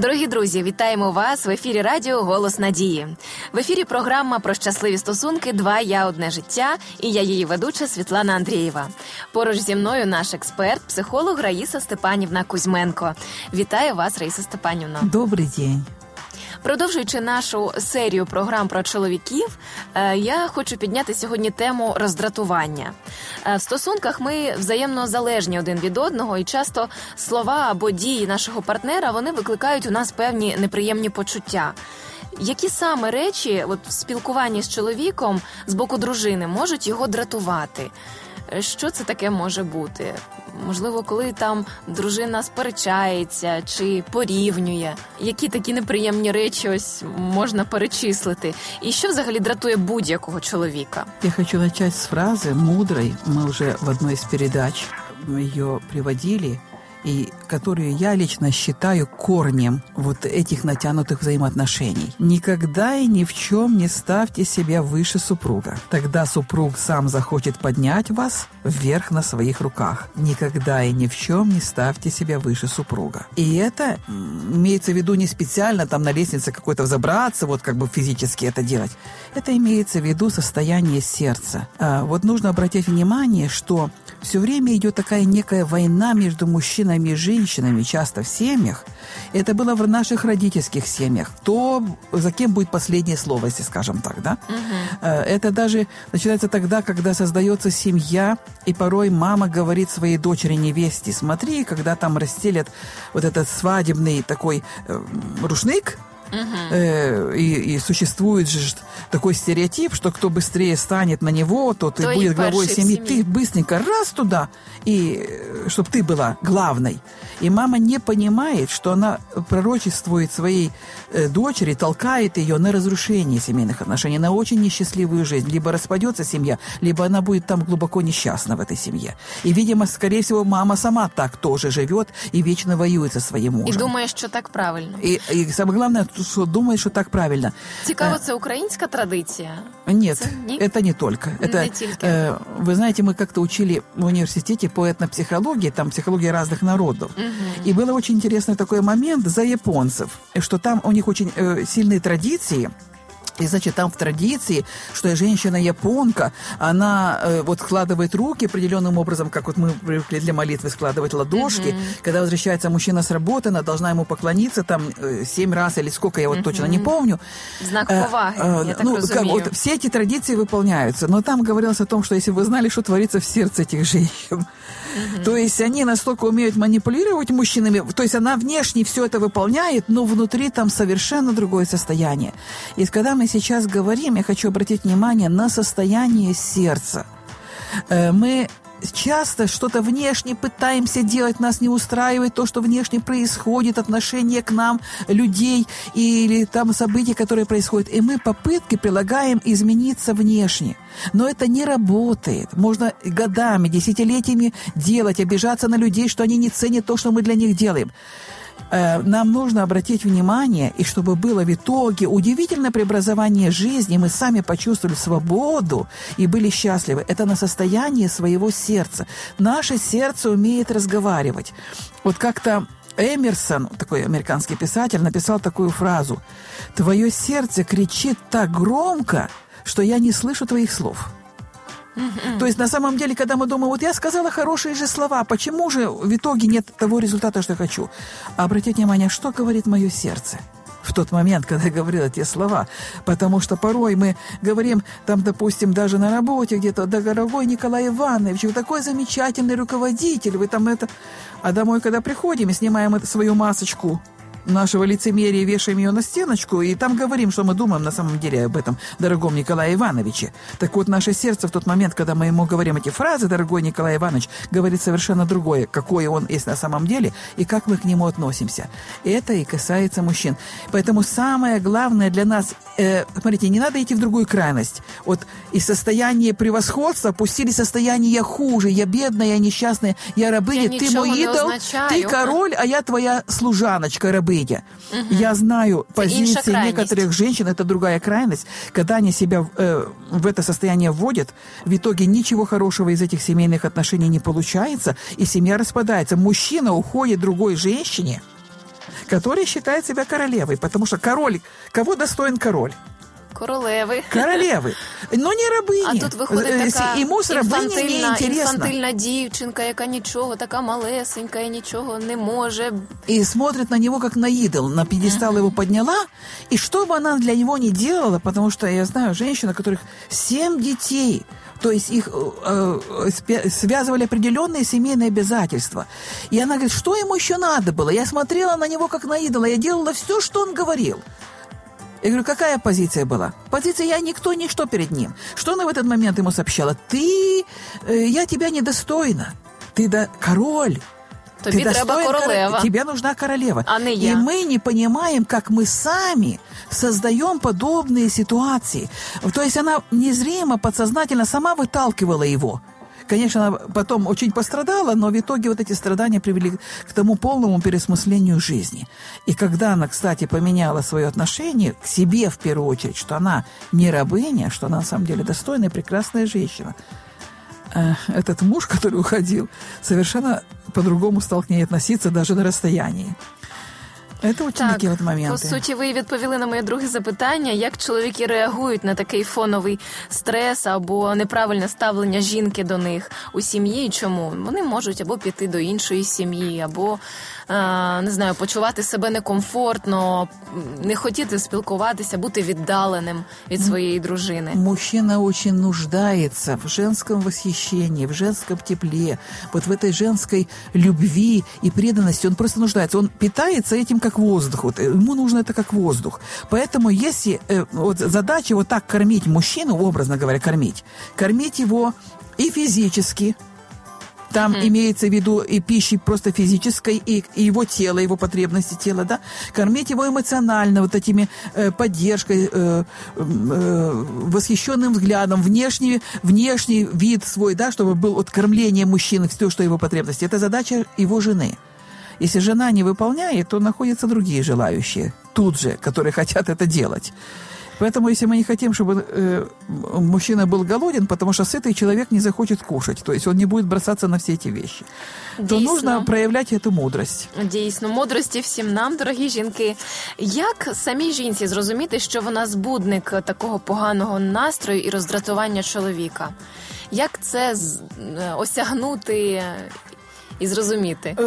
Дорогі друзі, вітаємо вас в ефірі Радіо Голос Надії. В ефірі програма про щасливі стосунки Два я одне життя і я її ведуча Світлана Андрієва. Поруч зі мною наш експерт, психолог Раїса Степанівна Кузьменко. Вітаю вас, Раїса Степанівна. Добрий день. Продовжуючи нашу серію програм про чоловіків, е, я хочу підняти сьогодні тему роздратування. Е, в стосунках ми взаємно залежні один від одного, і часто слова або дії нашого партнера вони викликають у нас певні неприємні почуття. Які саме речі, от в спілкуванні з чоловіком з боку дружини, можуть його дратувати? Що це таке може бути? Можливо, коли там дружина сперечається чи порівнює, які такі неприємні речі ось можна перечислити, і що взагалі дратує будь-якого чоловіка? Я хочу начать з фрази мудрой. Мы уже в одной из передач ее приводили. И которую я лично считаю корнем вот этих натянутых взаимоотношений. Никогда и ни в чем не ставьте себя выше супруга. Тогда супруг сам захочет поднять вас вверх на своих руках. Никогда и ни в чем не ставьте себя выше супруга. И это имеется в виду не специально там на лестнице какой-то взобраться, вот как бы физически это делать. Это имеется в виду состояние сердца. А вот нужно обратить внимание, что все время идет такая некая война между мужчинами и женщинами, часто в семьях. Это было в наших родительских семьях. Кто, за кем будет последнее слово, если скажем так, да? Угу. Это даже начинается тогда, когда создается семья, и порой мама говорит своей дочери невесте, смотри, когда там расстелят вот этот свадебный такой э, рушник, Угу. Э, и, и существует же такой стереотип, что кто быстрее станет на него, тот и будет главой семьи. семьи. Ты быстренько раз туда, и э, чтобы ты была главной. И мама не понимает, что она пророчествует своей э, дочери, толкает ее на разрушение семейных отношений, на очень несчастливую жизнь. Либо распадется семья, либо она будет там глубоко несчастна в этой семье. И, видимо, скорее всего, мама сама так тоже живет и вечно воюет со своим мужем. И думаешь, что так правильно. И, и самое главное, что думает, что так правильно. Цікаво, це українська традиція? Нет, це, это не только. Это, не только. Э, вы знаете, мы как-то учили в университете по этнопсихологии, там психология разных народов. Угу. И было очень интересный такой момент за японцев, что там у них очень э, сильные традиции – и, значит, там в традиции, что женщина-японка, она э, вот складывает руки определенным образом, как вот мы привыкли для молитвы складывать ладошки. Mm-hmm. Когда возвращается мужчина с работы, она должна ему поклониться там э, семь раз или сколько, я вот mm-hmm. точно не помню. Знак э, поваги, э, я так ну, как, вот, все эти традиции выполняются. Но там говорилось о том, что если вы знали, что творится в сердце этих женщин, mm-hmm. то есть они настолько умеют манипулировать мужчинами, то есть она внешне все это выполняет, но внутри там совершенно другое состояние. И когда мы сейчас говорим, я хочу обратить внимание на состояние сердца. Э, мы часто что-то внешне пытаемся делать, нас не устраивает то, что внешне происходит, отношение к нам, людей или там события, которые происходят. И мы попытки прилагаем измениться внешне. Но это не работает. Можно годами, десятилетиями делать, обижаться на людей, что они не ценят то, что мы для них делаем. Э, нам нужно обратить внимание, и чтобы было в итоге удивительное преобразование жизни, мы сами почувствовали свободу и были счастливы. Это на состояние своего сердца. Наше сердце умеет разговаривать. Вот как-то Эмерсон, такой американский писатель, написал такую фразу. «Твое сердце кричит так громко, что я не слышу твоих слов». То есть на самом деле, когда мы думаем, вот я сказала хорошие же слова, почему же в итоге нет того результата, что хочу? Обратите внимание, что говорит мое сердце? в тот момент, когда я говорила те слова. Потому что порой мы говорим, там, допустим, даже на работе где-то, да, дорогой Николай Иванович, вы такой замечательный руководитель, вы там это... А домой, когда приходим и снимаем свою масочку нашего лицемерия вешаем ее на стеночку, и там говорим, что мы думаем на самом деле об этом дорогом Николае Ивановиче. Так вот, наше сердце в тот момент, когда мы ему говорим эти фразы, дорогой Николай Иванович, говорит совершенно другое, какое он есть на самом деле, и как мы к нему относимся. Это и касается мужчин. Поэтому самое главное для нас, э, смотрите, не надо идти в другую крайность. Вот из состояния превосходства опустили состояние «я хуже», «я бедная», «я несчастная», «я рабыня», я «ты мой идол», «ты король, а я твоя служаночка, рабыня» рабыня. Угу. Я знаю позиции некоторых женщин, это другая крайность, когда они себя э, в это состояние вводят, в итоге ничего хорошего из этих семейных отношений не получается, и семья распадается. Мужчина уходит другой женщине, который считает себя королевой, потому что король, кого достоин король? Королеви. Королеви. Ну, не рабині. А тут виходить така Йому з рабині не інфантильна, інтересно. інфантильна дівчинка, яка нічого, така малесенька і нічого не може. И смотрит на него как на идол, на пьедестал его подняла. И что бы она для него ни делала, потому что я знаю женщин, у которых семь детей, то есть их э, э, спя- связывали определенные семейные обязательства. И она говорит, что ему еще надо было? Я смотрела на него как на идола, я делала все, что он говорил. Я говорю, какая позиция была? Позиция «я никто, ничто перед ним». Что она в этот момент ему сообщала? «Ты, э, я тебя недостойна. Ты да, король». Тобі Ты треба достоин коро- королева. Тебе нужна королева. А не И я. мы не понимаем, как мы сами создаем подобные ситуации. То есть она незримо, подсознательно сама выталкивала его. Конечно, она потом очень пострадала, но в итоге вот эти страдания привели к тому полному пересмыслению жизни. И когда она, кстати, поменяла свое отношение к себе в первую очередь, что она не рабыня, что она на самом деле достойная прекрасная женщина, э, этот муж, который уходил, совершенно по-другому стал к ней относиться даже на расстоянии. Это очень Так, такие вот по моменты. суті, ви відповіли на моє друге запитання, як чоловіки реагують на такий фоновий стрес або неправильне ставлення жінки до них у сім'ї. І чому вони можуть або піти до іншої сім'ї, або е, не знаю, почувати себе некомфортно, не хотіти спілкуватися, бути віддаленим від своєї дружини. Мужчина очень нуждается в женском восхищении, в женском тепле, вот в этой женской любви и преданности. Он просто нуждается. Он питается этим как воздух. Вот, э, ему нужно это как воздух. Поэтому если э, вот задача вот так кормить мужчину, образно говоря, кормить, кормить его и физически, там имеется в виду и пищи просто физической, и, и его тело, его потребности тела, да, кормить его эмоционально, вот этими э, поддержкой, э, э, восхищенным взглядом, внешний, внешний вид свой, да, чтобы был от кормления мужчины, все, что его потребности. Это задача его жены. Если жена не выполняет, то находятся другие желающие тут же, которые хотят это делать. Поэтому, если мы не хотим, чтобы э, м- мужчина был голоден, потому что сытый человек не захочет кушать, то есть он не будет бросаться на все эти вещи, то Дійсно. нужно проявлять эту мудрость. Дійсно, мудрості всім нам, дорогі жінки. Як самій жінці зрозуміти, що вона збудник такого поганого настрою і роздратування чоловіка? Як це з- е, осягнути і зрозуміти?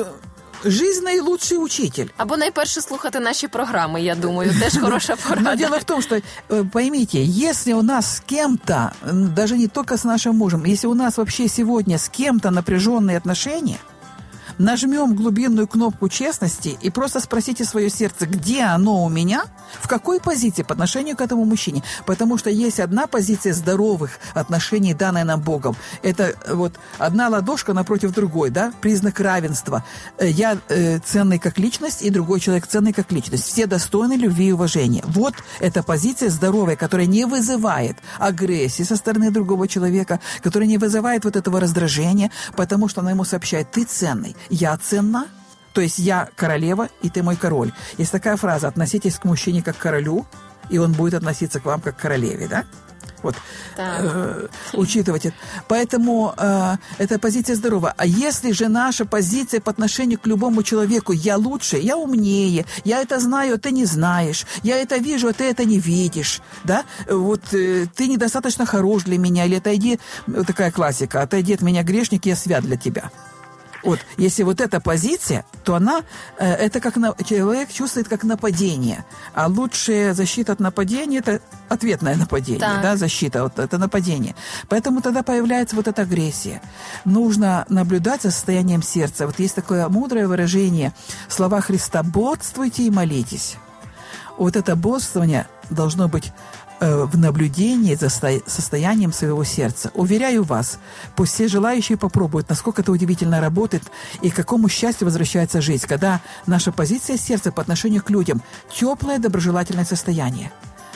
Жизнь наилучший учитель. Або найперше слухати наші програми, я думаю, теж хороша Но порада. дело в том, что, э, поймите, если у нас с кем-то, даже не только с нашим мужем, если у нас вообще сегодня с кем-то напряженные отношения, нажмем глубинную кнопку честности и просто спросите свое сердце, где оно у меня, в какой позиции по отношению к этому мужчине. Потому что есть одна позиция здоровых отношений, данная нам Богом. Это э, вот одна ладошка напротив другой, да, признак равенства. Э, Я э, ценный как личность, и другой человек ценный как личность. Все достойны любви и уважения. Вот эта позиция здоровая, которая не вызывает агрессии со стороны другого человека, которая не вызывает вот этого раздражения, потому что она ему сообщает, ты ценный, я ценна, то есть я королева, и ты мой король. Есть такая фраза, относитесь к мужчине как к королю, и он будет относиться к вам как к королеве, да? Вот, Так. э, учитывать это. Поэтому э, эта позиция здорова. А если же наша позиция по отношению к любому человеку, я лучше, я умнее, я это знаю, а ты не знаешь, я это вижу, а ты это не видишь, да? Вот э, ты недостаточно хорош для меня, или отойди, вот такая классика, отойди от меня грешник, я свят для тебя. Вот, если вот эта позиция, то она, э, это как на, человек чувствует как нападение. А лучшая защита от нападения – это ответное нападение, Так. да, защита, вот это нападение. Поэтому тогда появляется вот эта агрессия. Нужно наблюдать за состоянием сердца. Вот есть такое мудрое выражение, слова Христа «бодствуйте и молитесь». Вот это бодствование должно быть в наблюдении за сто- состоянием своего сердца. Уверяю вас, пусть все желающие попробуют, насколько это удивительно работает и к какому счастью возвращается жизнь, когда наша позиция сердца по отношению к людям – теплое, доброжелательное состояние.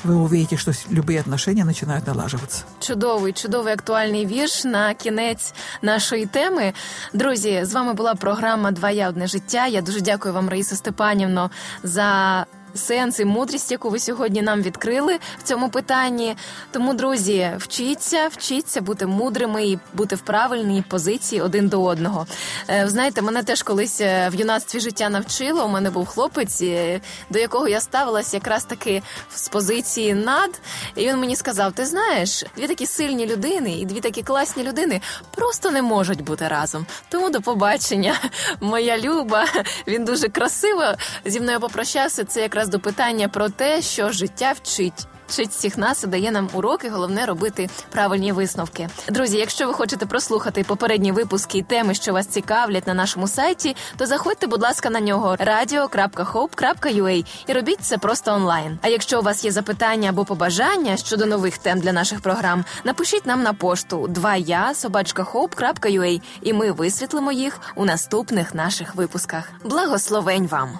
Вы увидите, что с- любые отношения начинают налаживаться. Чудовий, чудовий актуальний вірш на кінець нашої теми. Друзі, з вами була програма Два я одне життя. Я дуже дякую вам, Раїса Степанівно, за сенс і мудрість, яку ви сьогодні нам відкрили в цьому питанні. Тому, друзі, вчіться, вчіться бути мудрими і бути в правильній позиції один до одного. Е, знаєте, мене теж колись е, в юнацтві життя навчило. У мене був хлопець, е, до якого я ставилася якраз таки з позиції над, і він мені сказав: Ти знаєш, дві такі сильні людини і дві такі класні людини просто не можуть бути разом. Тому до побачення, моя люба. Він дуже красиво зі мною попрощався. Це якраз до питання про те, що життя вчить вчить всіх нас і дає нам уроки. Головне робити правильні висновки. Друзі, якщо ви хочете прослухати попередні випуски і теми, що вас цікавлять на нашому сайті, то заходьте, будь ласка, на нього radio.hope.ua і робіть це просто онлайн. А якщо у вас є запитання або побажання щодо нових тем для наших програм, напишіть нам на пошту 2я собачкахоп.ua і ми висвітлимо їх у наступних наших випусках. Благословень вам!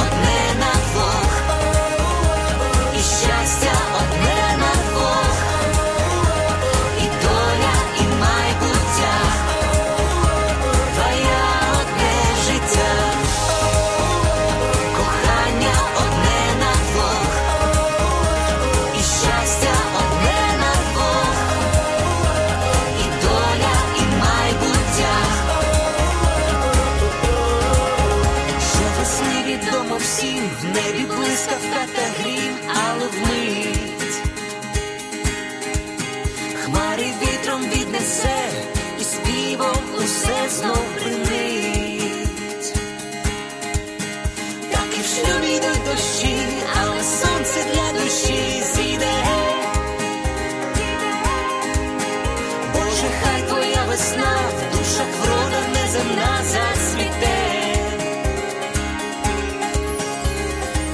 вітром і співом усе знов бринить. Так і в шлюбі йдуть дощі, але сонце для душі зійде. Боже, хай твоя весна в душах врода неземна зацвіте.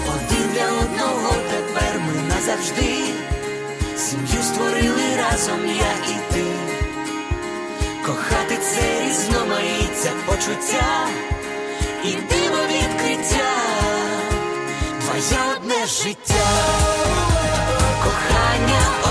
Один для одного тепер ми назавжди. Сім'ю створили разом я і ти кохати це різноманіття почуття і диво відкриття, твоє одне життя, кохання.